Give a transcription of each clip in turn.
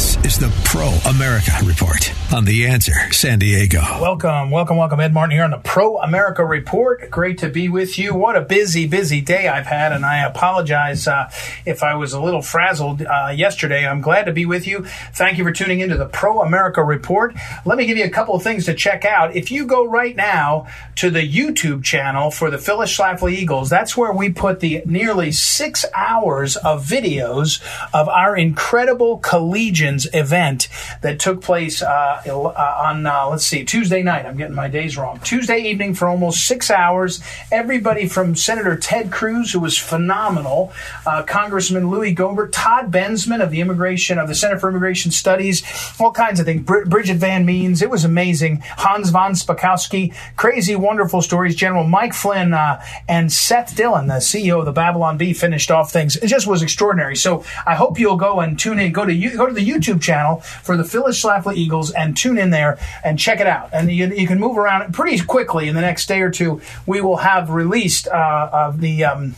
This is the Pro America Report on The Answer San Diego. Welcome, welcome, welcome. Ed Martin here on the Pro America Report. Great to be with you. What a busy, busy day I've had, and I apologize uh, if I was a little frazzled uh, yesterday. I'm glad to be with you. Thank you for tuning into the Pro America Report. Let me give you a couple of things to check out. If you go right now to the YouTube channel for the Phyllis Schlafly Eagles, that's where we put the nearly six hours of videos of our incredible collegiate Event that took place uh, uh, on, uh, let's see, Tuesday night. I'm getting my days wrong. Tuesday evening for almost six hours. Everybody from Senator Ted Cruz, who was phenomenal, uh, Congressman Louie Gohmert, Todd Bensman of the Immigration of the Center for Immigration Studies, all kinds of things. Brid- Bridget Van Means, it was amazing. Hans von Spakovsky, crazy, wonderful stories. General Mike Flynn uh, and Seth Dillon, the CEO of the Babylon Bee, finished off things. It just was extraordinary. So I hope you'll go and tune in. Go to go to the the YouTube channel for the Phyllis Schlafly Eagles and tune in there and check it out. And you, you, can move around pretty quickly in the next day or two. We will have released uh, of the. Um,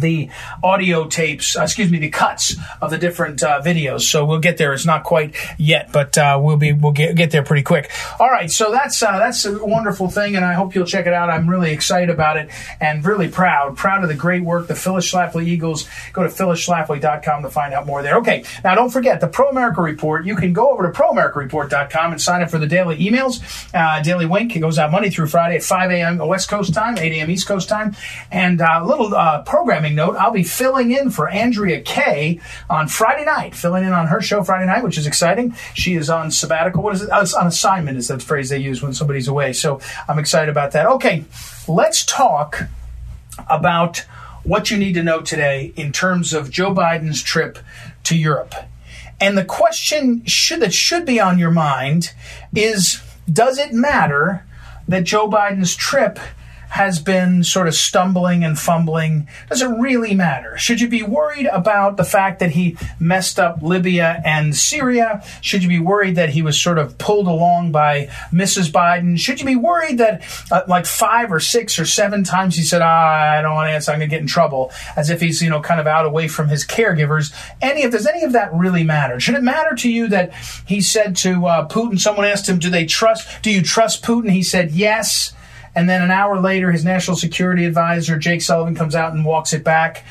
the audio tapes, uh, excuse me, the cuts of the different uh, videos. So we'll get there. It's not quite yet, but uh, we'll be we'll get, get there pretty quick. All right, so that's uh, that's a wonderful thing, and I hope you'll check it out. I'm really excited about it and really proud, proud of the great work the Phyllis Schlafly Eagles. Go to phyllisschlafly.com to find out more there. Okay, now don't forget the Pro America Report. You can go over to proamericareport.com and sign up for the daily emails. Uh, daily Wink it goes out Monday through Friday at 5 a.m. West Coast time, 8 a.m. East Coast time, and a little programming programming note, I'll be filling in for Andrea Kaye on Friday night, filling in on her show Friday night, which is exciting. She is on sabbatical. What is it? Oh, on assignment is the phrase they use when somebody's away. So I'm excited about that. Okay, let's talk about what you need to know today in terms of Joe Biden's trip to Europe. And the question should, that should be on your mind is does it matter that Joe Biden's trip has been sort of stumbling and fumbling. Does it really matter? Should you be worried about the fact that he messed up Libya and Syria? Should you be worried that he was sort of pulled along by Mrs. Biden? Should you be worried that uh, like five or six or seven times he said, ah, I don't want to answer, I'm going to get in trouble, as if he's, you know, kind of out away from his caregivers? Any of, does any of that really matter? Should it matter to you that he said to uh, Putin, someone asked him, do they trust, do you trust Putin? He said, yes. And then an hour later, his national security advisor, Jake Sullivan, comes out and walks it back.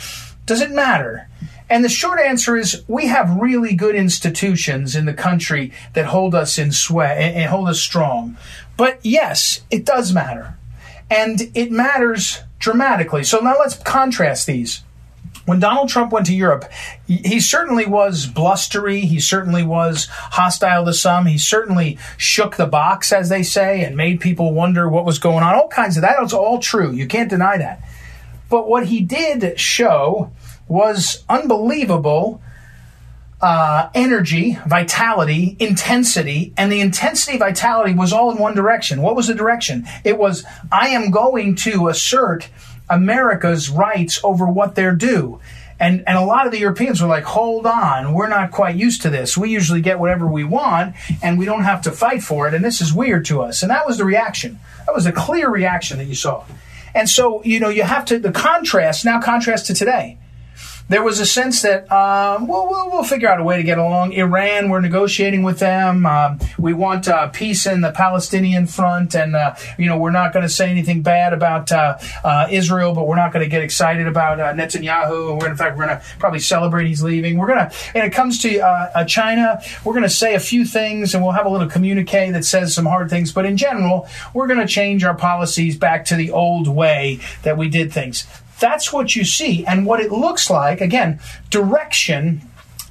Does it matter? And the short answer is we have really good institutions in the country that hold us in sweat and eh, eh, hold us strong. But yes, it does matter. And it matters dramatically. So now let's contrast these when Donald Trump went to Europe, he certainly was blustery. He certainly was hostile to some. He certainly shook the box, as they say, and made people wonder what was going on. All kinds of that. It's all true. You can't deny that. But what he did show was unbelievable uh, energy, vitality, intensity, and the intensity, vitality was all in one direction. What was the direction? It was, I am going to assert America's rights over what they're due. And, and a lot of the Europeans were like, hold on, we're not quite used to this. We usually get whatever we want and we don't have to fight for it. And this is weird to us. And that was the reaction. That was a clear reaction that you saw. And so, you know, you have to, the contrast, now contrast to today there was a sense that um, well, well, we'll figure out a way to get along. Iran, we're negotiating with them. Um, we want uh, peace in the Palestinian front, and uh, you know we're not going to say anything bad about uh, uh Israel, but we're not going to get excited about uh, Netanyahu. And we're in fact we're going to probably celebrate he's leaving. We're going to, and it comes to uh, China, we're going to say a few things, and we'll have a little communique that says some hard things. But in general, we're going to change our policies back to the old way that we did things. That's what you see. And what it looks like, again, direction.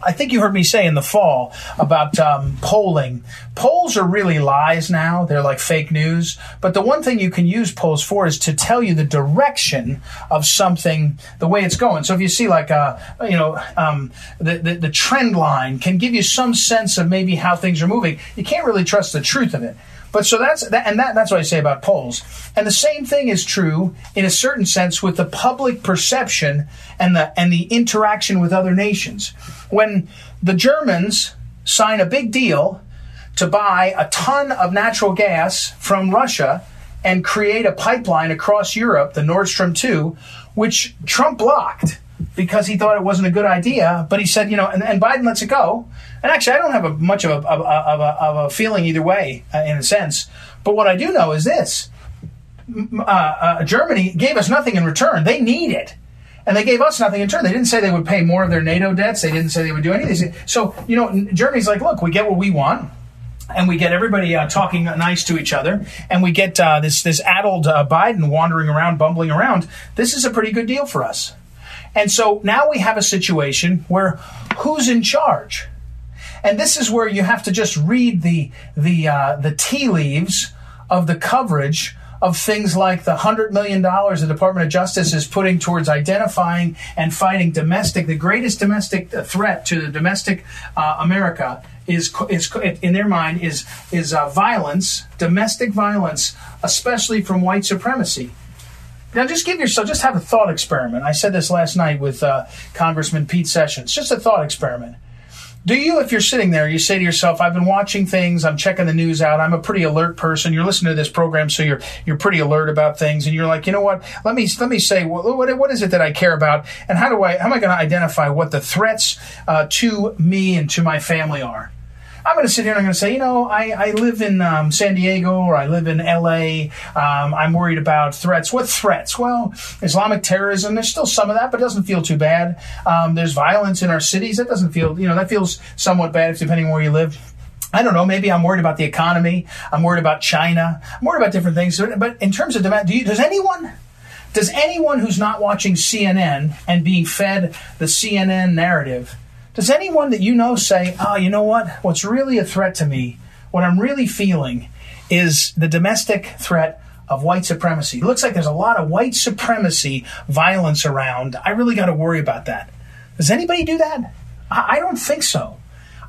I think you heard me say in the fall about um, polling. Polls are really lies now. They're like fake news. But the one thing you can use polls for is to tell you the direction of something, the way it's going. So if you see like uh, you know, um, the, the, the trend line can give you some sense of maybe how things are moving. You can't really trust the truth of it. But so that's that, and that, that's what I say about polls. And the same thing is true in a certain sense with the public perception and the and the interaction with other nations. When the Germans sign a big deal to buy a ton of natural gas from Russia and create a pipeline across Europe, the Nord Stream 2, which Trump blocked. Because he thought it wasn't a good idea. But he said, you know, and, and Biden lets it go. And actually, I don't have a, much of a, of, a, of, of a feeling either way, uh, in a sense. But what I do know is this uh, uh, Germany gave us nothing in return. They need it. And they gave us nothing in return. They didn't say they would pay more of their NATO debts. They didn't say they would do anything. So, you know, Germany's like, look, we get what we want and we get everybody uh, talking nice to each other, and we get uh, this this addled uh, Biden wandering around, bumbling around. This is a pretty good deal for us. And so now we have a situation where who's in charge? And this is where you have to just read the the uh, the tea leaves of the coverage of things like the $100 million the Department of Justice is putting towards identifying and fighting domestic, the greatest domestic threat to the domestic uh, America is, is in their mind is is uh, violence, domestic violence, especially from white supremacy. Now, just give yourself, just have a thought experiment. I said this last night with uh, Congressman Pete Sessions. Just a thought experiment. Do you, if you're sitting there, you say to yourself, "I've been watching things. I'm checking the news out. I'm a pretty alert person. You're listening to this program, so you're you're pretty alert about things, and you're like, you know what? Let me let me say, what what, what is it that I care about, and how do I how am I going to identify what the threats uh, to me and to my family are?" I'm going to sit here and I'm going to say, you know, I, I live in um, San Diego or I live in LA. Um, I'm worried about threats. What threats? Well, Islamic terrorism, there's still some of that, but it doesn't feel too bad. Um, there's violence in our cities. That doesn't feel, you know, that feels somewhat bad depending on where you live. I don't know. Maybe I'm worried about the economy. I'm worried about China. I'm worried about different things. But in terms of demand, do you, does anyone, does anyone who's not watching CNN and being fed the CNN narrative does anyone that you know say, oh, you know what? What's really a threat to me, what I'm really feeling, is the domestic threat of white supremacy. It looks like there's a lot of white supremacy violence around. I really got to worry about that. Does anybody do that? I don't think so.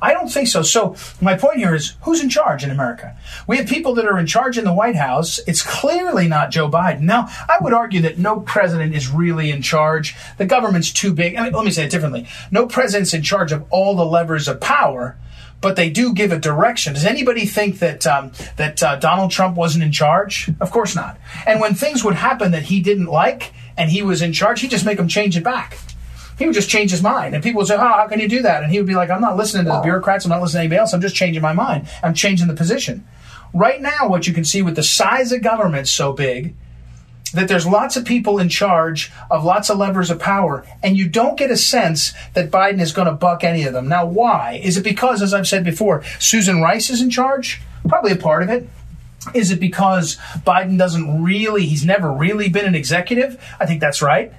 I don't think so. So my point here is who's in charge in America? We have people that are in charge in the White House. It's clearly not Joe Biden. Now, I would argue that no president is really in charge. The government's too big. I mean, let me say it differently. No president's in charge of all the levers of power but they do give a direction. Does anybody think that um, that uh, Donald Trump wasn't in charge? Of course not. And when things would happen that he didn't like and he was in charge, he'd just make them change it back he would just change his mind. And people would say, oh, how can you do that? And he would be like, I'm not listening to the oh. bureaucrats. I'm not listening to anybody else. I'm just changing my mind. I'm changing the position. Right now, what you can see with the size of government so big, that there's lots of people in charge of lots of levers of power, and you don't get a sense that Biden is going to buck any of them. Now, why? Is it because, as I've said before, Susan Rice is in charge? Probably a part of it. Is it because Biden doesn't really, he's never really been an executive? I think that's right.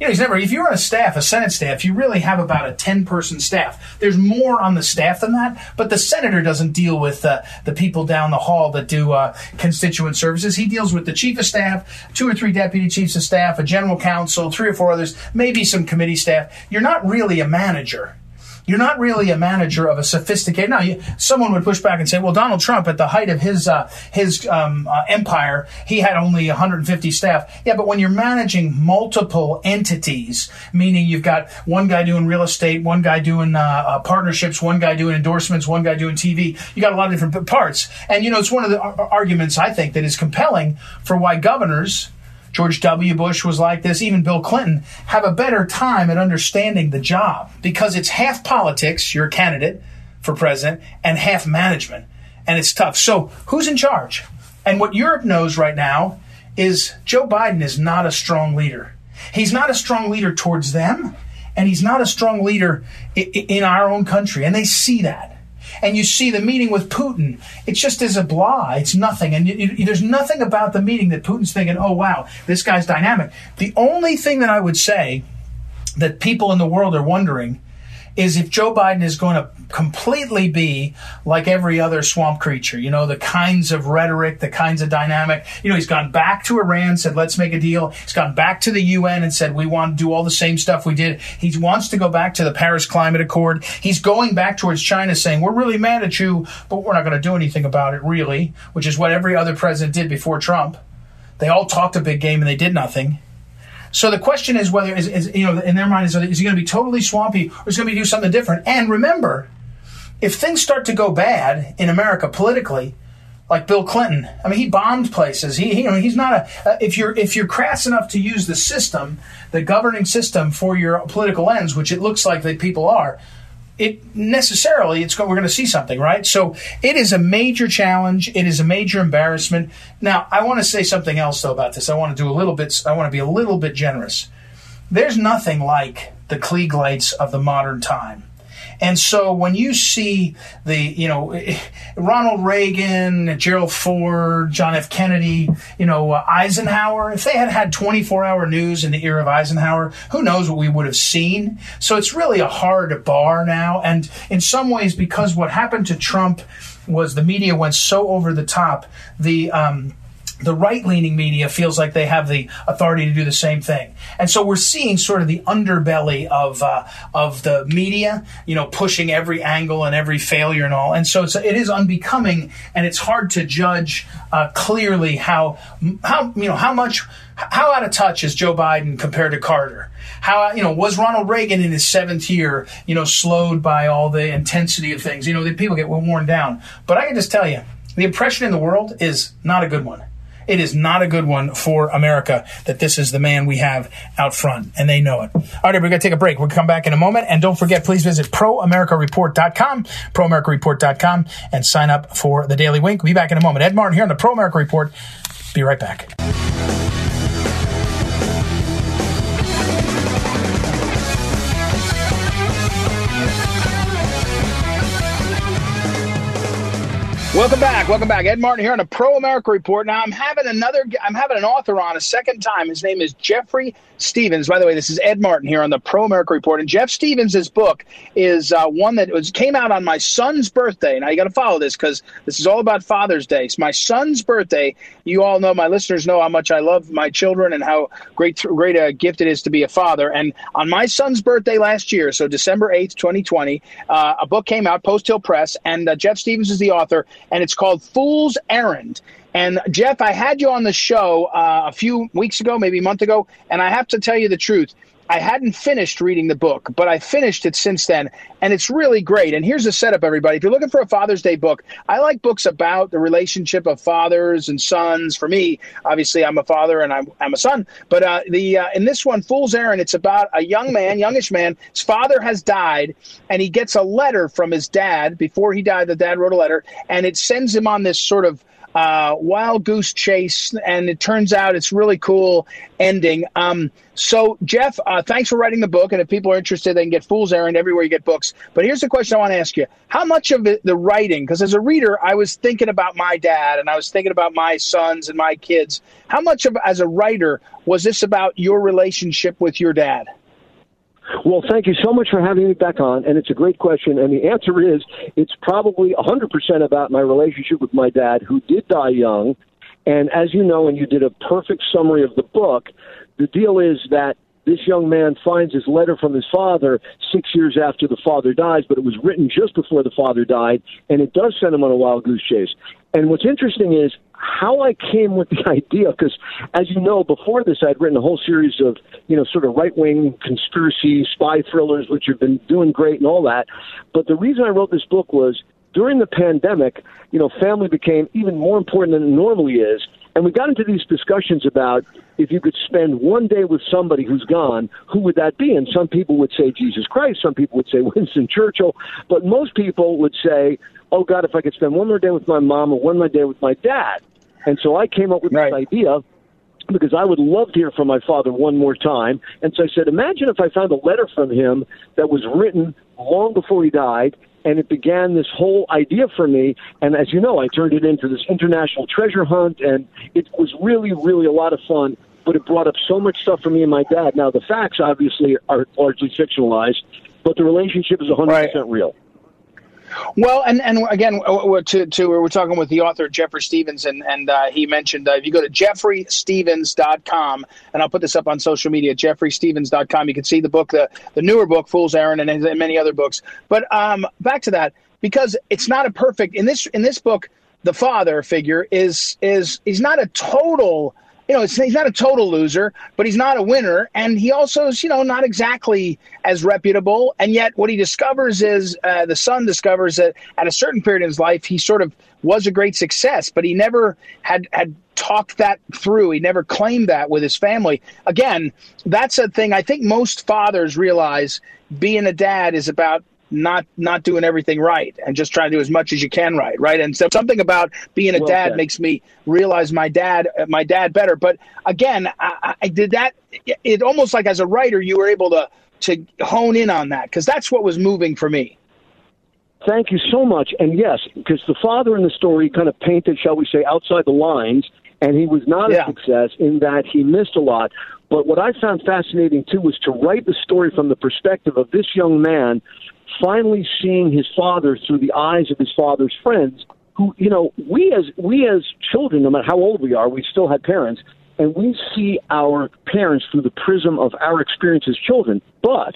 You know, he's never, if you're on a staff, a Senate staff, you really have about a 10 person staff. There's more on the staff than that, but the senator doesn't deal with uh, the people down the hall that do uh, constituent services. He deals with the chief of staff, two or three deputy chiefs of staff, a general counsel, three or four others, maybe some committee staff. You're not really a manager. You're not really a manager of a sophisticated. Now, you, someone would push back and say, "Well, Donald Trump, at the height of his uh, his um, uh, empire, he had only 150 staff." Yeah, but when you're managing multiple entities, meaning you've got one guy doing real estate, one guy doing uh, uh partnerships, one guy doing endorsements, one guy doing TV, you got a lot of different parts. And you know, it's one of the arguments I think that is compelling for why governors George W. Bush was like this, even Bill Clinton, have a better time at understanding the job because it's half politics, you're a candidate for president, and half management. And it's tough. So, who's in charge? And what Europe knows right now is Joe Biden is not a strong leader. He's not a strong leader towards them, and he's not a strong leader in our own country. And they see that and you see the meeting with Putin, it's just as a blah. It's nothing. And you, you, there's nothing about the meeting that Putin's thinking, oh, wow, this guy's dynamic. The only thing that I would say that people in the world are wondering is if Joe Biden is going to completely be like every other swamp creature, you know, the kinds of rhetoric, the kinds of dynamic. You know, he's gone back to Iran, said, let's make a deal. He's gone back to the UN and said, we want to do all the same stuff we did. He wants to go back to the Paris Climate Accord. He's going back towards China saying, we're really mad at you, but we're not going to do anything about it, really, which is what every other president did before Trump. They all talked a big game and they did nothing. So the question is whether is, is you know in their mind is, is he going to be totally swampy or is he going to do something different? And remember, if things start to go bad in America politically, like Bill Clinton. I mean, he bombed places. He, you know, he's not a. Uh, if you're if you're crass enough to use the system, the governing system for your political ends, which it looks like that people are, it necessarily it's we're going to see something, right? So it is a major challenge. It is a major embarrassment. Now, I want to say something else though about this. I want to do a little bit. I want to be a little bit generous. There's nothing like the Klieglites of the modern time and so when you see the, you know, Ronald Reagan, Gerald Ford, John F. Kennedy, you know, uh, Eisenhower, if they had had 24 hour news in the era of Eisenhower, who knows what we would have seen? So it's really a hard bar now. And in some ways, because what happened to Trump was the media went so over the top, the, um, the right leaning media feels like they have the authority to do the same thing. And so we're seeing sort of the underbelly of, uh, of the media, you know, pushing every angle and every failure and all. And so it's, it is unbecoming and it's hard to judge uh, clearly how, how, you know, how much, how out of touch is Joe Biden compared to Carter? How, you know, was Ronald Reagan in his seventh year, you know, slowed by all the intensity of things? You know, the people get worn down. But I can just tell you, the impression in the world is not a good one it is not a good one for America that this is the man we have out front, and they know it. All right, we're going to take a break. We'll come back in a moment. And don't forget, please visit proamericareport.com, proamericareport.com, and sign up for the Daily Wink. We'll be back in a moment. Ed Martin here on the Pro America Report. Be right back. Welcome back. Welcome back. Ed Martin here on a Pro America Report. Now I'm having another I'm having an author on a second time. His name is Jeffrey Stephens. By the way, this is Ed Martin here on the Pro America Report. And Jeff Stephens' book is uh, one that was came out on my son's birthday. Now you got to follow this because this is all about Father's Day. It's my son's birthday. You all know, my listeners know how much I love my children and how great great a gift it is to be a father. And on my son's birthday last year, so December eighth, twenty twenty, uh, a book came out, Post Hill Press, and uh, Jeff Stephens is the author and it's called Fool's Errand. And Jeff, I had you on the show uh, a few weeks ago, maybe a month ago, and I have to tell you the truth. I hadn't finished reading the book, but I finished it since then, and it's really great. And here's the setup, everybody. If you're looking for a Father's Day book, I like books about the relationship of fathers and sons. For me, obviously, I'm a father and I'm, I'm a son. But uh, the uh, in this one, Fool's Errand, it's about a young man, youngish man. His father has died, and he gets a letter from his dad. Before he died, the dad wrote a letter, and it sends him on this sort of uh, wild goose chase, and it turns out it's really cool ending. Um, so, Jeff, uh, thanks for writing the book. And if people are interested, they can get Fool's Errand everywhere you get books. But here's the question I want to ask you How much of the, the writing, because as a reader, I was thinking about my dad and I was thinking about my sons and my kids. How much of, as a writer, was this about your relationship with your dad? Well, thank you so much for having me back on, and it's a great question. And the answer is it's probably 100% about my relationship with my dad, who did die young. And as you know, and you did a perfect summary of the book, the deal is that this young man finds his letter from his father six years after the father dies, but it was written just before the father died, and it does send him on a wild goose chase. And what's interesting is how I came with the idea, because as you know, before this, I'd written a whole series of, you know, sort of right wing conspiracy spy thrillers, which have been doing great and all that. But the reason I wrote this book was during the pandemic, you know, family became even more important than it normally is. And we got into these discussions about if you could spend one day with somebody who's gone, who would that be? And some people would say Jesus Christ, some people would say Winston Churchill, but most people would say, oh God, if I could spend one more day with my mom or one more day with my dad. And so I came up with right. this idea because I would love to hear from my father one more time. And so I said, imagine if I found a letter from him that was written long before he died and it began this whole idea for me. And as you know, I turned it into this international treasure hunt, and it was really, really a lot of fun. But it brought up so much stuff for me and my dad. Now the facts obviously are largely fictionalized, but the relationship is 100% right. real. Well, and and again, uh, to to we're talking with the author Jeffrey Stephens, and and uh, he mentioned uh, if you go to jeffreystephens.com, and I'll put this up on social media, jeffreystephens.com, you can see the book, the the newer book, Fool's Errand, and, and many other books. But um, back to that, because it's not a perfect in this in this book, the father figure is is he's not a total you know, he's not a total loser, but he's not a winner. And he also is, you know, not exactly as reputable. And yet, what he discovers is uh, the son discovers that at a certain period in his life, he sort of was a great success, but he never had, had talked that through. He never claimed that with his family. Again, that's a thing I think most fathers realize being a dad is about not not doing everything right and just trying to do as much as you can right right? And so something about being a well, dad makes me realize my dad uh, my dad better. But again I, I, did that it almost like as a writer you were able to to hone in on that because that's what was moving for me. Thank you so much. And yes because the father in the story kind of painted shall we say outside the lines and he was not yeah. a success in that he missed a lot. But what I found fascinating too was to write the story from the perspective of this young man finally seeing his father through the eyes of his father's friends who you know we as we as children no matter how old we are we still had parents and we see our parents through the prism of our experience as children. But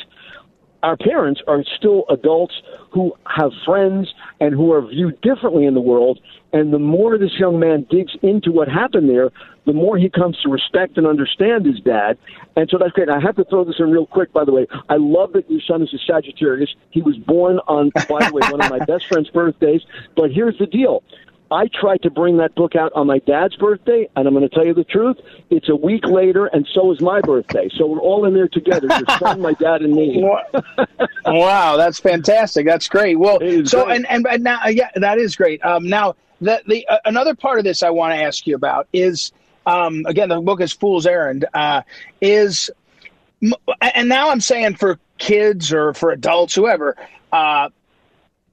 our parents are still adults who have friends and who are viewed differently in the world. And the more this young man digs into what happened there, the more he comes to respect and understand his dad. And so that's great. I have to throw this in real quick, by the way. I love that your son is a Sagittarius. He was born on, by the way, one of my best friend's birthdays. But here's the deal I tried to bring that book out on my dad's birthday, and I'm going to tell you the truth. It's a week later, and so is my birthday. So we're all in there together. Your son, my dad, and me. wow, that's fantastic. That's great. Well, so great. And, and and now, yeah, that is great. Um, now, the the uh, another part of this I want to ask you about is um, again the book is Fool's Errand. Uh, is and now I'm saying for kids or for adults, whoever. Uh,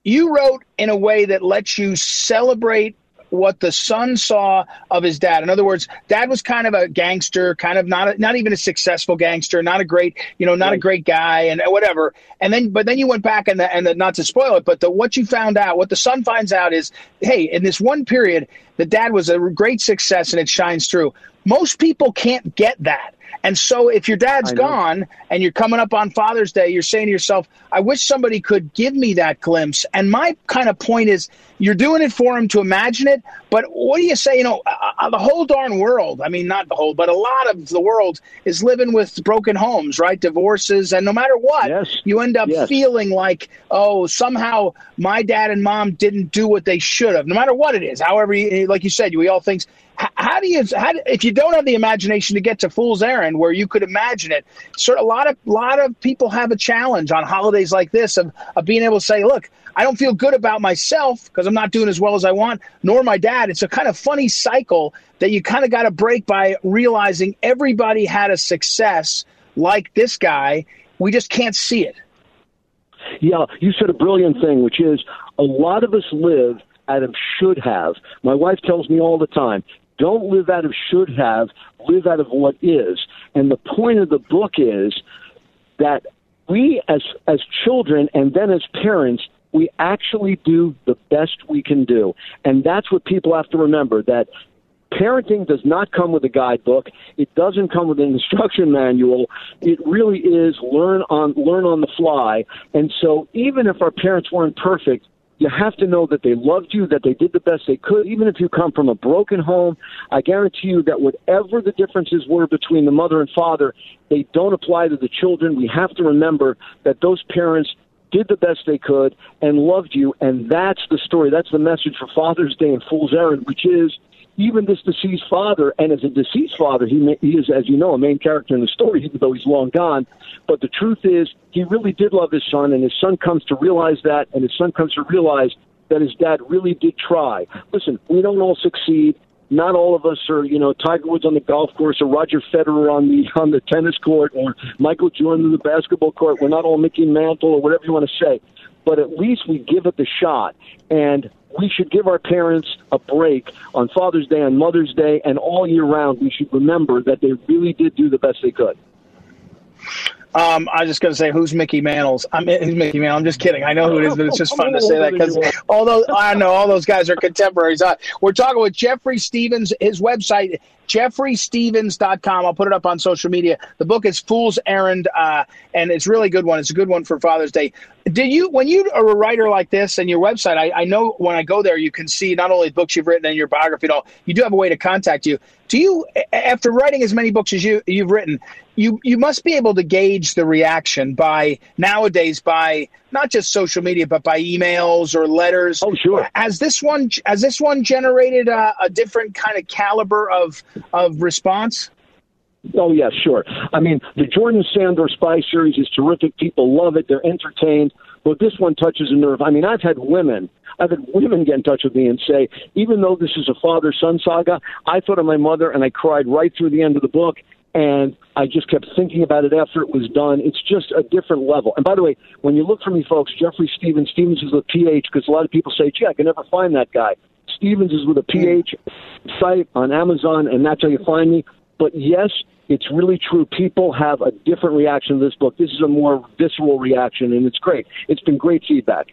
you wrote in a way that lets you celebrate what the son saw of his dad. In other words, dad was kind of a gangster, kind of not a, not even a successful gangster, not a great, you know, not right. a great guy, and whatever. And then, but then you went back and the, and the, not to spoil it, but the, what you found out, what the son finds out is, hey, in this one period, the dad was a great success, and it shines through. Most people can't get that. And so if your dad's gone and you're coming up on Father's Day, you're saying to yourself, I wish somebody could give me that glimpse. And my kind of point is, you're doing it for him to imagine it. But what do you say? You know, uh, the whole darn world, I mean, not the whole, but a lot of the world is living with broken homes, right? Divorces. And no matter what, yes. you end up yes. feeling like, oh, somehow my dad and mom didn't do what they should have, no matter what it is. However, like you said, we all think how do you how, if you don't have the imagination to get to fool's errand where you could imagine it sort of a lot of lot of people have a challenge on holidays like this of, of being able to say look i don't feel good about myself because i'm not doing as well as i want nor my dad it's a kind of funny cycle that you kind of got to break by realizing everybody had a success like this guy we just can't see it yeah you said a brilliant thing which is a lot of us live out of should have. My wife tells me all the time, don't live out of should have, live out of what is. And the point of the book is that we as as children and then as parents we actually do the best we can do. And that's what people have to remember that parenting does not come with a guidebook. It doesn't come with an instruction manual. It really is learn on learn on the fly. And so even if our parents weren't perfect, you have to know that they loved you, that they did the best they could. Even if you come from a broken home, I guarantee you that whatever the differences were between the mother and father, they don't apply to the children. We have to remember that those parents did the best they could and loved you, and that's the story. That's the message for Father's Day and Fool's Errand, which is even this deceased father, and as a deceased father, he, he is, as you know, a main character in the story, even though he's long gone. But the truth is, he really did love his son, and his son comes to realize that, and his son comes to realize that his dad really did try. Listen, we don't all succeed. Not all of us are, you know, Tiger Woods on the golf course or Roger Federer on the on the tennis court or Michael Jordan on the basketball court. We're not all Mickey Mantle or whatever you want to say, but at least we give it the shot. And we should give our parents a break on Father's Day, on Mother's Day, and all year round. We should remember that they really did do the best they could. Um, I was just going to say, who's Mickey Mantles? I'm who's Mickey Mantle. I'm just kidding. I know who it is, but it's just fun to say that because although I know all those guys are contemporaries. Uh, we're talking with Jeffrey Stephens. His website jeffreystephens.com. I'll put it up on social media. The book is Fool's Errand, uh, and it's really good one. It's a good one for Father's Day. Did you, when you are a writer like this and your website, I, I know when I go there, you can see not only the books you've written and your biography and all, you do have a way to contact you. Do you, after writing as many books as you, you've written, you, you must be able to gauge the reaction by nowadays by not just social media, but by emails or letters. Oh, sure. Has this one, has this one generated a, a different kind of caliber of, of response? Oh yeah, sure. I mean, the Jordan Sandor spy series is terrific. People love it. They're entertained. But this one touches a nerve. I mean, I've had women, I've had women get in touch with me and say, even though this is a father-son saga, I thought of my mother and I cried right through the end of the book. And I just kept thinking about it after it was done. It's just a different level. And by the way, when you look for me, folks, Jeffrey Stephens, Stephens is with PH because a lot of people say, gee, I can never find that guy. Stephens is with a PH site on Amazon, and that's how you find me. But yes, it's really true. People have a different reaction to this book. This is a more visceral reaction, and it's great. It's been great feedback.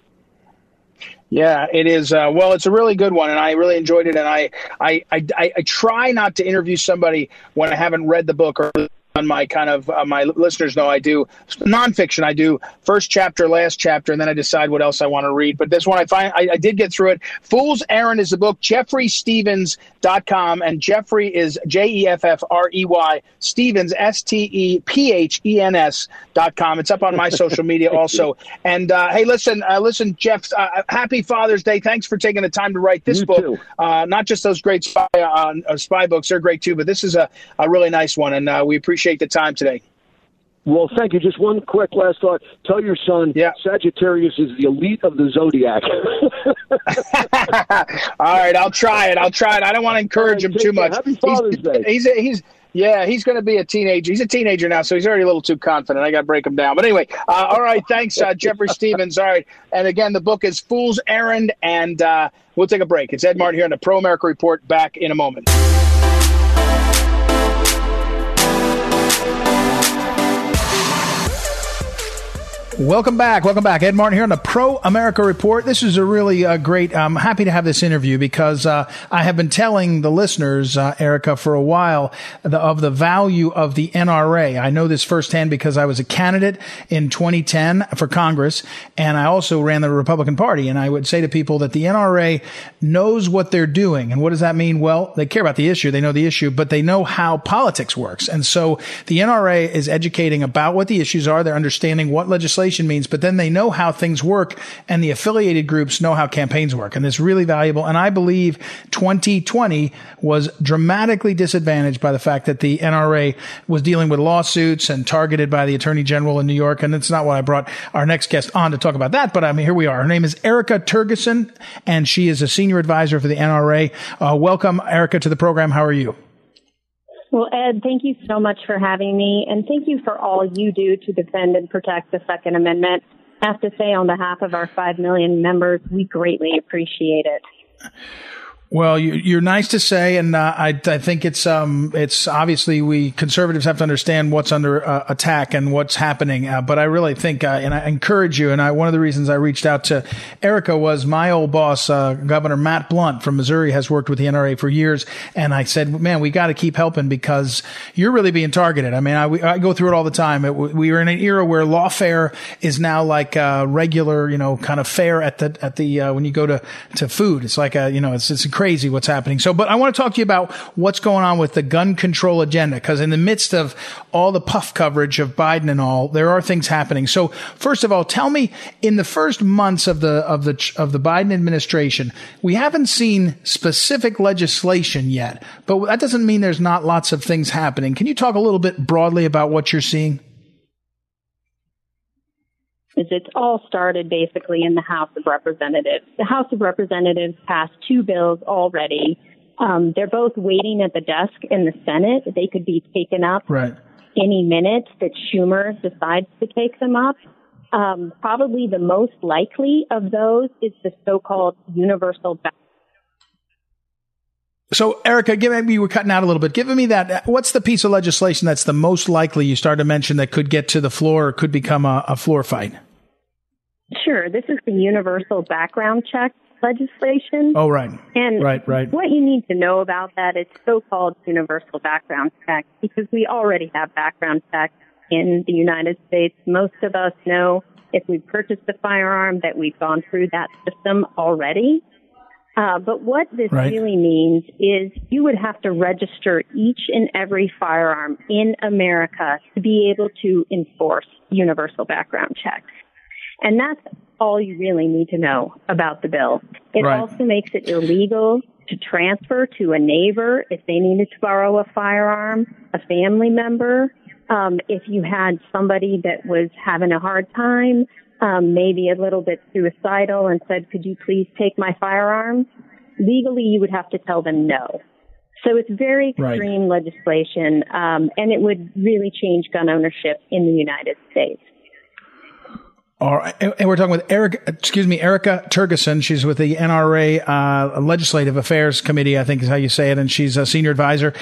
Yeah, it is. Uh, well, it's a really good one, and I really enjoyed it. And I, I, I, I try not to interview somebody when I haven't read the book or on my kind of uh, my listeners know I do nonfiction. I do first chapter, last chapter, and then I decide what else I want to read. But this one I find I, I did get through it. Fool's Errand is the book. JeffreyStephens.com and Jeffrey is J E F F R E Y Stephens S T E P H E N S dot com. It's up on my social media also. And uh, hey, listen, uh, listen, Jeff. Uh, happy Father's Day. Thanks for taking the time to write this You book. Uh, not just those great spy uh, spy books; they're great too. But this is a, a really nice one, and uh, we appreciate the time today. Well, thank you. Just one quick last thought. Tell your son Yeah. Sagittarius is the elite of the zodiac. All right, I'll try it. I'll try it. I don't want to encourage right, him too much. Happy Father's he's, Day. He's he's yeah, he's going to be a teenager. He's a teenager now, so he's already a little too confident. I got to break him down. But anyway, uh, all right, thanks, uh, Jeffrey Stephens. All right, and again, the book is Fool's Errand, and uh, we'll take a break. It's Ed Martin here on the Pro America Report. Back in a moment. Welcome back. Welcome back. Ed Martin here on the Pro America Report. This is a really uh, great. I'm happy to have this interview because uh, I have been telling the listeners, uh, Erica, for a while the, of the value of the NRA. I know this firsthand because I was a candidate in 2010 for Congress, and I also ran the Republican Party. And I would say to people that the NRA knows what they're doing. And what does that mean? Well, they care about the issue. They know the issue, but they know how politics works. And so the NRA is educating about what the issues are. They're understanding what legislation means, but then they know how things work and the affiliated groups know how campaigns work. And it's really valuable. And I believe 2020 was dramatically disadvantaged by the fact that the NRA was dealing with lawsuits and targeted by the attorney general in New York. And it's not what I brought our next guest on to talk about that, but I mean, here we are. Her name is Erica Tergeson and she is a senior advisor for the NRA. Uh, welcome, Erica, to the program. How are you? Well, Ed, thank you so much for having me, and thank you for all you do to defend and protect the Second Amendment. I have to say, on behalf of our 5 million members, we greatly appreciate it. Well, you, you're nice to say, and uh, I, I think it's um, it's obviously we conservatives have to understand what's under uh, attack and what's happening. Uh, but I really think, uh, and I encourage you, and I one of the reasons I reached out to Erica was my old boss, uh, Governor Matt Blunt from Missouri, has worked with the NRA for years, and I said, man, we got to keep helping because you're really being targeted. I mean, I, we- I go through it all the time. It, we are in an era where lawfare is now like uh, regular, you know, kind of fare at the at the when you go to to food. It's like a you know, it's it's crazy what's happening. So, but I want to talk to you about what's going on with the gun control agenda because in the midst of all the puff coverage of Biden and all, there are things happening. So, first of all, tell me in the first months of the of the of the Biden administration, we haven't seen specific legislation yet, but that doesn't mean there's not lots of things happening. Can you talk a little bit broadly about what you're seeing? Is It's all started basically in the House of Representatives. The House of Representatives passed two bills already. Um, they're both waiting at the desk in the Senate. They could be taken up Right. any minute that Schumer decides to take them up. Um, probably the most likely of those is the so-called universal So, Erica, give me, you were cutting out a little bit. Give me that. What's the piece of legislation that's the most likely you started to mention that could get to the floor or could become a, a floor fight? Sure, this is the universal background check. legislation. Oh, right. And right, right. what you need to know about that is so-called universal background check because we already have background checks in the United States. Most of us know if we purchased a firearm that we've gone through that system already. Uh, but what this right. really means is you would have to register each and every firearm in America to be able to enforce universal background checks. And that's all you really need to know about the bill. It right. also makes it illegal to transfer to a neighbor if they needed to borrow a firearm, a family member, um, if you had somebody that was having a hard time, um, maybe a little bit suicidal and said, could you please take my firearms? Legally, you would have to tell them no. So it's very extreme right. legislation, um, and it would really change gun ownership in the United States. And we're talking with Eric, excuse me, Erica Tergeson. She's with the NRA uh, Legislative Affairs Committee, I think is how you say it, and she's a senior advisor.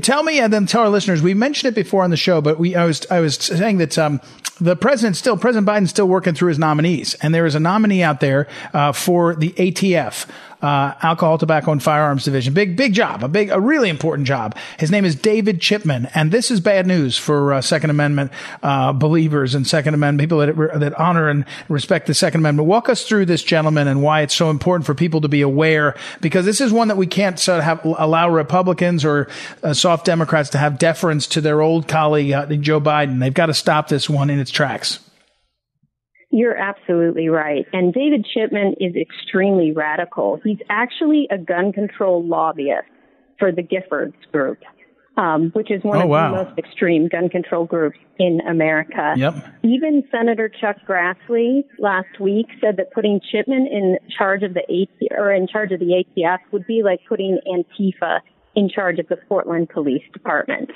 Tell me, and then tell our listeners. We mentioned it before on the show, but we I was I was saying that um, the president still President Biden's still working through his nominees, and there is a nominee out there uh, for the ATF uh, Alcohol, Tobacco, and Firearms Division. Big, big job, a big, a really important job. His name is David Chipman, and this is bad news for uh, Second Amendment uh, believers and Second Amendment people that that honor and respect the Second Amendment. Walk us through this gentleman and why it's so important for people to be aware, because this is one that we can't sort of have, allow Republicans or uh, soft Democrats to have deference to their old colleague uh, Joe Biden. They've got to stop this one in its tracks. You're absolutely right. And David Chipman is extremely radical. He's actually a gun control lobbyist for the Giffords Group, um, which is one oh, of wow. the most extreme gun control groups in America. Yep. Even Senator Chuck Grassley last week said that putting Chipman in charge of the AT or in charge of the ATF would be like putting Antifa in charge of the Portland Police Department.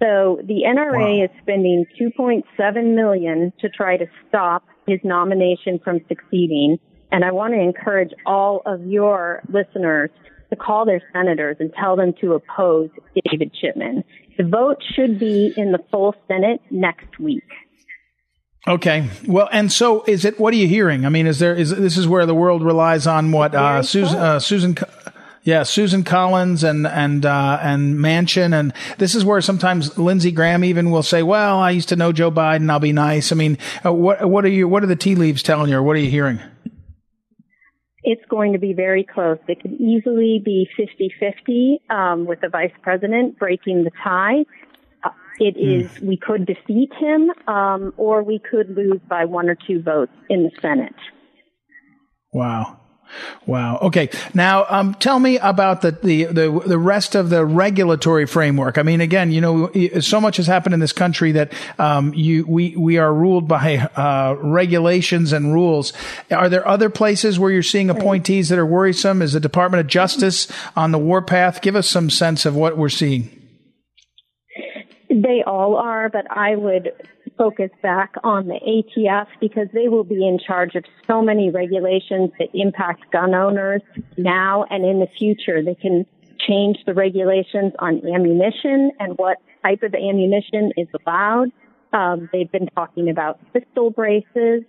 So the NRA wow. is spending 2.7 million to try to stop his nomination from succeeding. And I want to encourage all of your listeners to call their senators and tell them to oppose David Chipman. The vote should be in the full Senate next week. Okay. Well, and so is it, what are you hearing? I mean, is there, is, this is where the world relies on what, uh, Susan, uh, Susan, yeah, Susan Collins and and uh, and Manchin, and this is where sometimes Lindsey Graham even will say, "Well, I used to know Joe Biden. I'll be nice." I mean, uh, what what are you? What are the tea leaves telling you, or what are you hearing? It's going to be very close. It could easily be 50-50 um, with the vice president breaking the tie. Uh, it mm. is we could defeat him, um, or we could lose by one or two votes in the Senate. Wow. Wow. Okay. Now, um, tell me about the, the, the, the, rest of the regulatory framework. I mean, again, you know, so much has happened in this country that, um, you, we, we are ruled by, uh, regulations and rules. Are there other places where you're seeing appointees that are worrisome? Is the Department of Justice on the warpath? Give us some sense of what we're seeing. They all are, but I would focus back on the ATF because they will be in charge of so many regulations that impact gun owners now and in the future. They can change the regulations on ammunition and what type of ammunition is allowed. Um, they've been talking about pistol braces.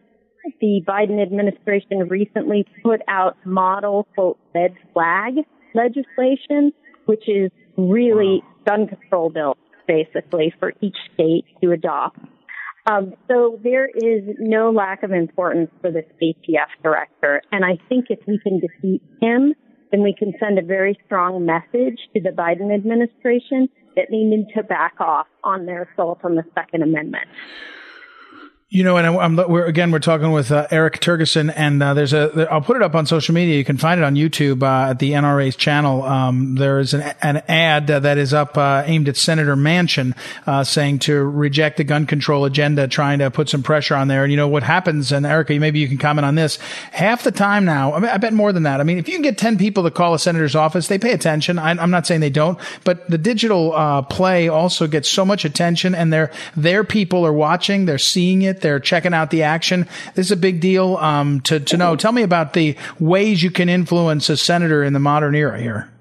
The Biden administration recently put out model quote red flag legislation, which is really gun control bills basically for each state to adopt. Um, so there is no lack of importance for this ATF director. And I think if we can defeat him, then we can send a very strong message to the Biden administration that they need to back off on their assault on the Second Amendment. You know, and I'm, we're again we're talking with uh, Eric Tergeson, and uh, there's a I'll put it up on social media. You can find it on YouTube uh, at the NRA's channel. Um, there's an, an ad that is up uh, aimed at Senator Manchin, uh, saying to reject the gun control agenda, trying to put some pressure on there. And you know what happens? And Erica, maybe you can comment on this. Half the time now, I, mean, I bet more than that. I mean, if you can get ten people to call a senator's office, they pay attention. I, am not saying they don't, but the digital uh, play also gets so much attention, and their their people are watching, they're seeing it they're checking out the action. This is a big deal um, to to know. Tell me about the ways you can influence a senator in the modern era here.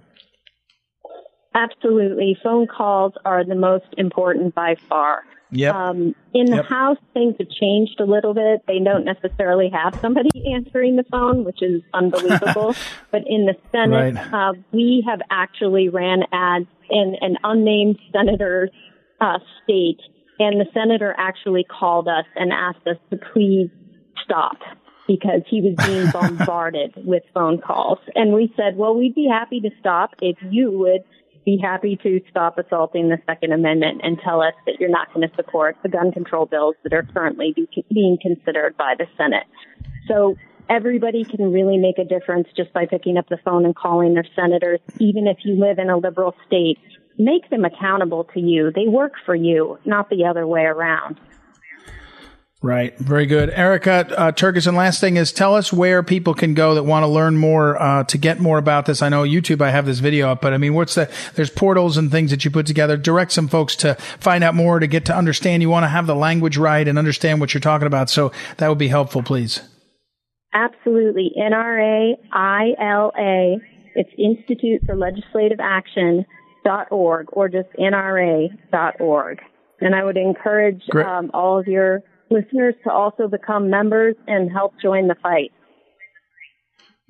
Absolutely. Phone calls are the most important by far. Yep. Um, in the Yep. House, things have changed a little bit. They don't necessarily have somebody answering the phone, which is unbelievable. but in the Senate, Right. uh, we have actually ran ads in an unnamed senator's uh, state, and the senator actually called us and asked us to please stop because he was being bombarded with phone calls. And we said, well, we'd be happy to stop if you would be happy to stop assaulting the Second Amendment and tell us that you're not going to support the gun control bills that are currently be, being considered by the Senate. So everybody can really make a difference just by picking up the phone and calling their senators, even if you live in a liberal state. Make them accountable to you. They work for you, not the other way around. Right. Very good. Erica uh, Tergeson, last thing is tell us where people can go that want to learn more, uh, to get more about this. I know YouTube, I have this video up, but I mean, what's the, there's portals and things that you put together. Direct some folks to find out more, to get to understand. You want to have the language right and understand what you're talking about. So that would be helpful, please. Absolutely. NRA ILA. It's Institute for Legislative Action dot org or just NRA.org. And I would encourage um, all of your listeners to also become members and help join the fight.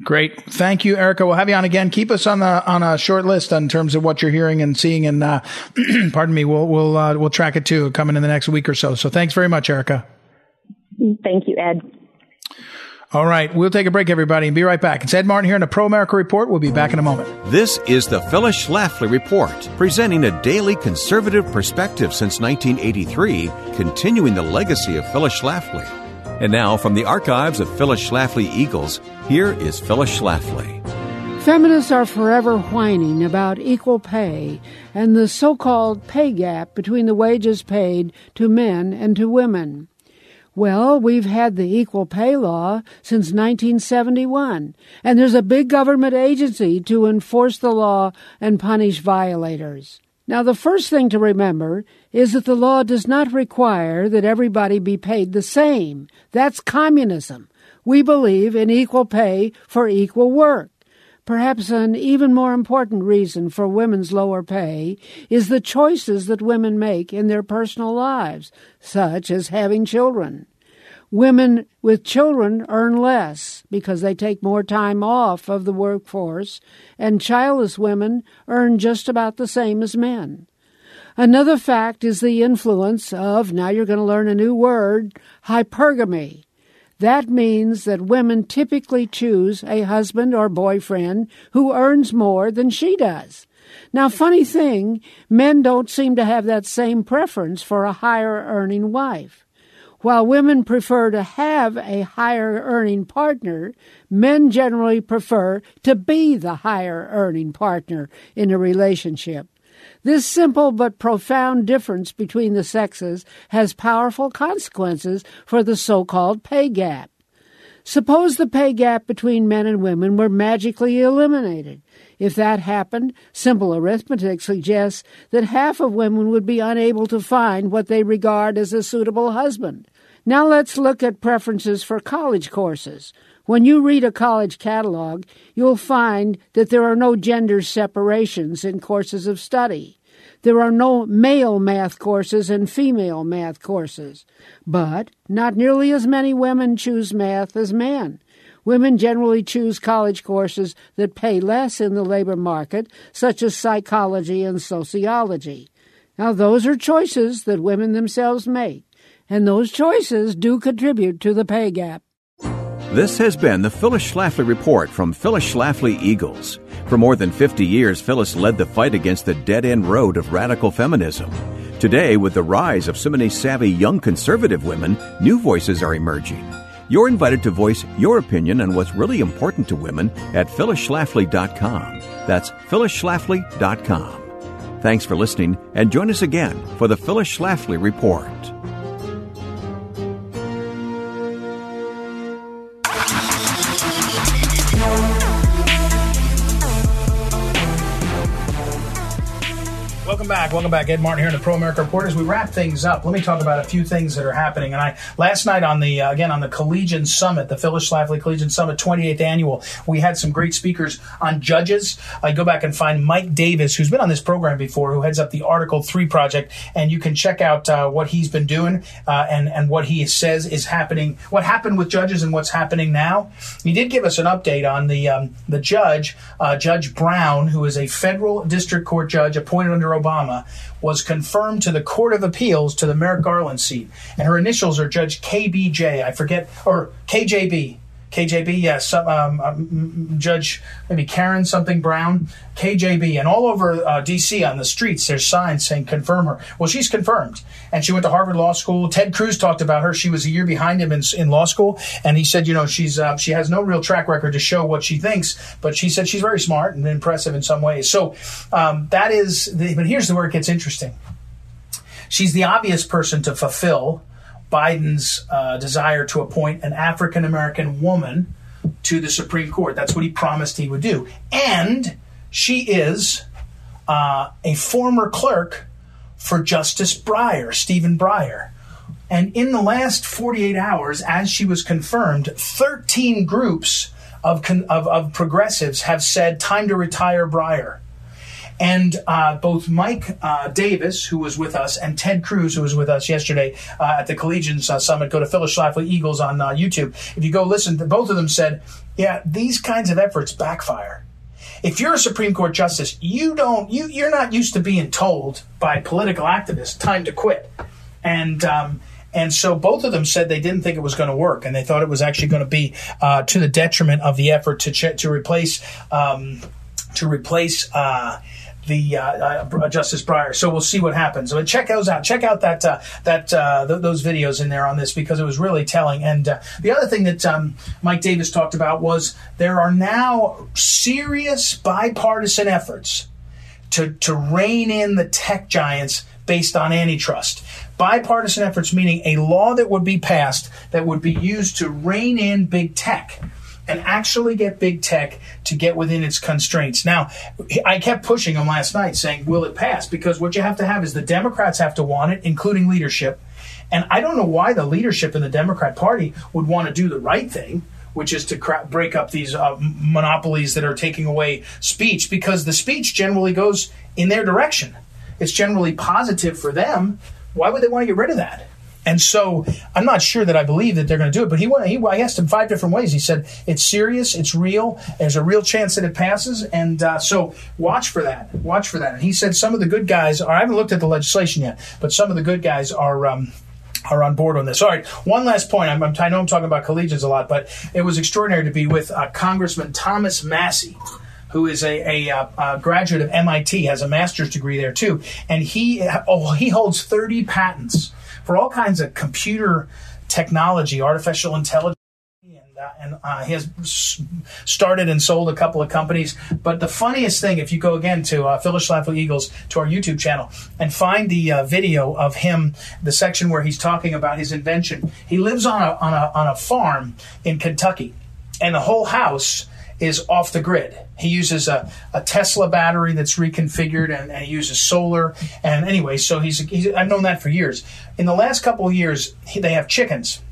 Great. Thank you, Erica. We'll have you on again. Keep us on the on a short list in terms of what you're hearing and seeing. And uh, pardon me, we'll we'll uh, we'll track it too coming in the next week or so. So thanks very much, Erica. Thank you, Ed. All right, we'll take a break, everybody, and be right back. It's Ed Martin here in the Pro America Report. We'll be back in a moment. This is the Phyllis Schlafly Report, presenting a daily conservative perspective since 1983, continuing the legacy of Phyllis Schlafly. And now, from the archives of Phyllis Schlafly Eagles, here is Phyllis Schlafly. Feminists are forever whining about equal pay and the so called pay gap between the wages paid to men and to women. Well, we've had the equal pay law since 1971, and there's a big government agency to enforce the law and punish violators. Now, the first thing to remember is that the law does not require that everybody be paid the same. That's communism. We believe in equal pay for equal work. Perhaps an even more important reason for women's lower pay is the choices that women make in their personal lives, such as having children. Women with children earn less because they take more time off of the workforce, and childless women earn just about the same as men. Another fact is the influence of, now you're going to learn a new word, hypergamy. That means that women typically choose a husband or boyfriend who earns more than she does. Now, funny thing, men don't seem to have that same preference for a higher earning wife. While women prefer to have a higher earning partner, men generally prefer to be the higher earning partner in a relationship. This simple but profound difference between the sexes has powerful consequences for the so called pay gap. Suppose the pay gap between men and women were magically eliminated. If that happened, simple arithmetic suggests that half of women would be unable to find what they regard as a suitable husband. Now let's look at preferences for college courses. When you read a college catalog, you'll find that there are no gender separations in courses of study. There are no male math courses and female math courses. But not nearly as many women choose math as men. Women generally choose college courses that pay less in the labor market, such as psychology and sociology. Now, those are choices that women themselves make, and those choices do contribute to the pay gap. This has been the Phyllis Schlafly Report from Phyllis Schlafly Eagles. For more than 50 years, Phyllis led the fight against the dead end road of radical feminism. Today, with the rise of so many savvy young conservative women, new voices are emerging. You're invited to voice your opinion on what's really important to women at phyllisschlafly.com. That's phyllisschlafly.com. Thanks for listening, and join us again for the Phyllis Schlafly Report. Back. Welcome back. Ed Martin here in the Pro America Report. As we wrap things up, let me talk about a few things that are happening. And I last night on the uh, again on the Collegian Summit, the Phyllis Schlafly Collegian Summit 28th annual, we had some great speakers on judges. I go back and find Mike Davis, who's been on this program before, who heads up the Article Three project, and you can check out uh, what he's been doing uh, and and what he says is happening, what happened with judges and what's happening now. He did give us an update on the um, the judge, uh, Judge Brown, who is a federal district court judge appointed under Obama, was confirmed to the Court of Appeals to the Merrick Garland seat. And her initials are Judge KBJ, I forget, or KJB. KJB, yes, um, um, Judge maybe Karen something Brown, KJB, and all over uh, D.C. on the streets there's signs saying confirm her. Well, she's confirmed, and she went to Harvard Law School. Ted Cruz talked about her. She was a year behind him in, in law school, and he said, you know, she's uh, she has no real track record to show what she thinks, but she said she's very smart and impressive in some ways. So um, that is, the, but here's where it gets interesting. She's the obvious person to fulfill Biden's uh, desire to appoint an African American woman to the Supreme Court. That's what he promised he would do. And she is uh, a former clerk for Justice Breyer, Stephen Breyer. And in the last 48 hours, as she was confirmed, 13 groups of, of, of progressives have said, time to retire Breyer. And uh, both Mike uh, Davis, who was with us, and Ted Cruz, who was with us yesterday uh, at the Collegians uh, Summit, go to Phyllis Schlafly Eagles on uh, YouTube. If you go listen, both of them said, yeah, these kinds of efforts backfire. If you're a Supreme Court justice, you don't, you, you're not used to being told by political activists, time to quit. And, um, and so both of them said they didn't think it was going to work, and they thought it was actually going to be uh, to the detriment of the effort to ch- to replace um, to replace uh, the uh, uh, Justice Breyer. So we'll see what happens. But check those out. Check out that uh, that uh, th- those videos in there on this because it was really telling. And uh, the other thing that um, Mike Davis talked about was there are now serious bipartisan efforts to to rein in the tech giants based on antitrust. Bipartisan efforts meaning a law that would be passed that would be used to rein in big tech and actually get big tech to get within its constraints. Now, I kept pushing him last night saying, will it pass? Because what you have to have is the Democrats have to want it, including leadership. And I don't know why the leadership in the Democrat Party would want to do the right thing which is to cra- break up these uh, monopolies that are taking away speech, because the speech generally goes in their direction. It's generally positive for them. Why would they want to get rid of that? And so I'm not sure that I believe that they're going to do it. But he, he I asked him five different ways. He said it's serious, it's real. There's a real chance that it passes, and uh, so watch for that. Watch for that. And he said some of the good guys are. I haven't looked at the legislation yet, but some of the good guys are. Um, are on board on this. All right, one last point. I'm, i know I'm talking about collegians a lot, but it was extraordinary to be with uh, Congressman Thomas Massie who is a, a, a, uh, graduate of MIT, has a master's degree there too, and he oh, he holds 30 patents for all kinds of computer technology, artificial intelligence. And, uh, and uh, he has started and sold a couple of companies. But the funniest thing, if you go again to uh, Phyllis Schlafly Eagles to our YouTube channel and find the uh, video of him, the section where he's talking about his invention, he lives on a, on a, on a farm in Kentucky, and the whole house is off the grid. He uses a, a Tesla battery that's reconfigured and, and, he uses solar. And anyway, so he's, he's, I've known that for years. In the last couple of years, he, they have chickens.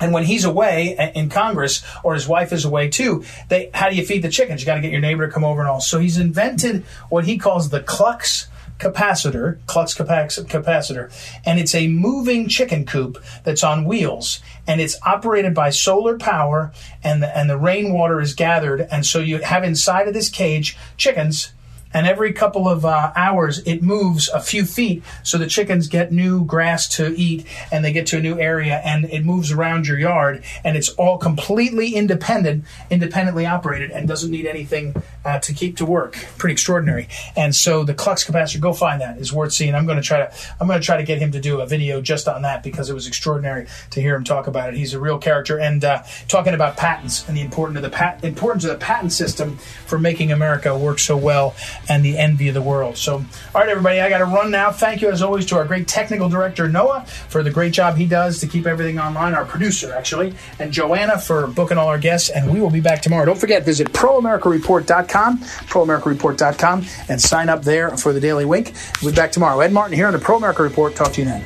And when he's away in Congress, or his wife is away too, they how do you feed the chickens? You got to get your neighbor to come over and all. So he's invented what he calls the Klux capacitor, Klux capacitor, and it's a moving chicken coop that's on wheels, and it's operated by solar power, and the, and the rainwater is gathered, and so you have inside of this cage chickens and every couple of uh, hours it moves a few feet so the chickens get new grass to eat and they get to a new area and it moves around your yard and it's all completely independent independently operated and doesn't need anything uh, to keep to work. Pretty extraordinary. And so the clux capacitor go find that is worth seeing. I'm going to try to i'm going to try to get him to do a video just on that because it was extraordinary to hear him talk about it. He's a real character and uh, talking about patents and the importance of the pat- importance of the patent system for making america work so well and the envy of the world. So, all right, everybody, I got to run now. Thank you, as always, to our great technical director, Noah, for the great job he does to keep everything online, our producer, actually, and Joanna for booking all our guests. And we will be back tomorrow. Don't forget, visit proamericareport.com, proamericareport.com, and sign up there for the Daily Wink. We'll be back tomorrow. Ed Martin here on the Pro America Report. Talk to you then.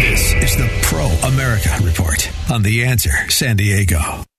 This is the Pro America Report on The Answer San Diego.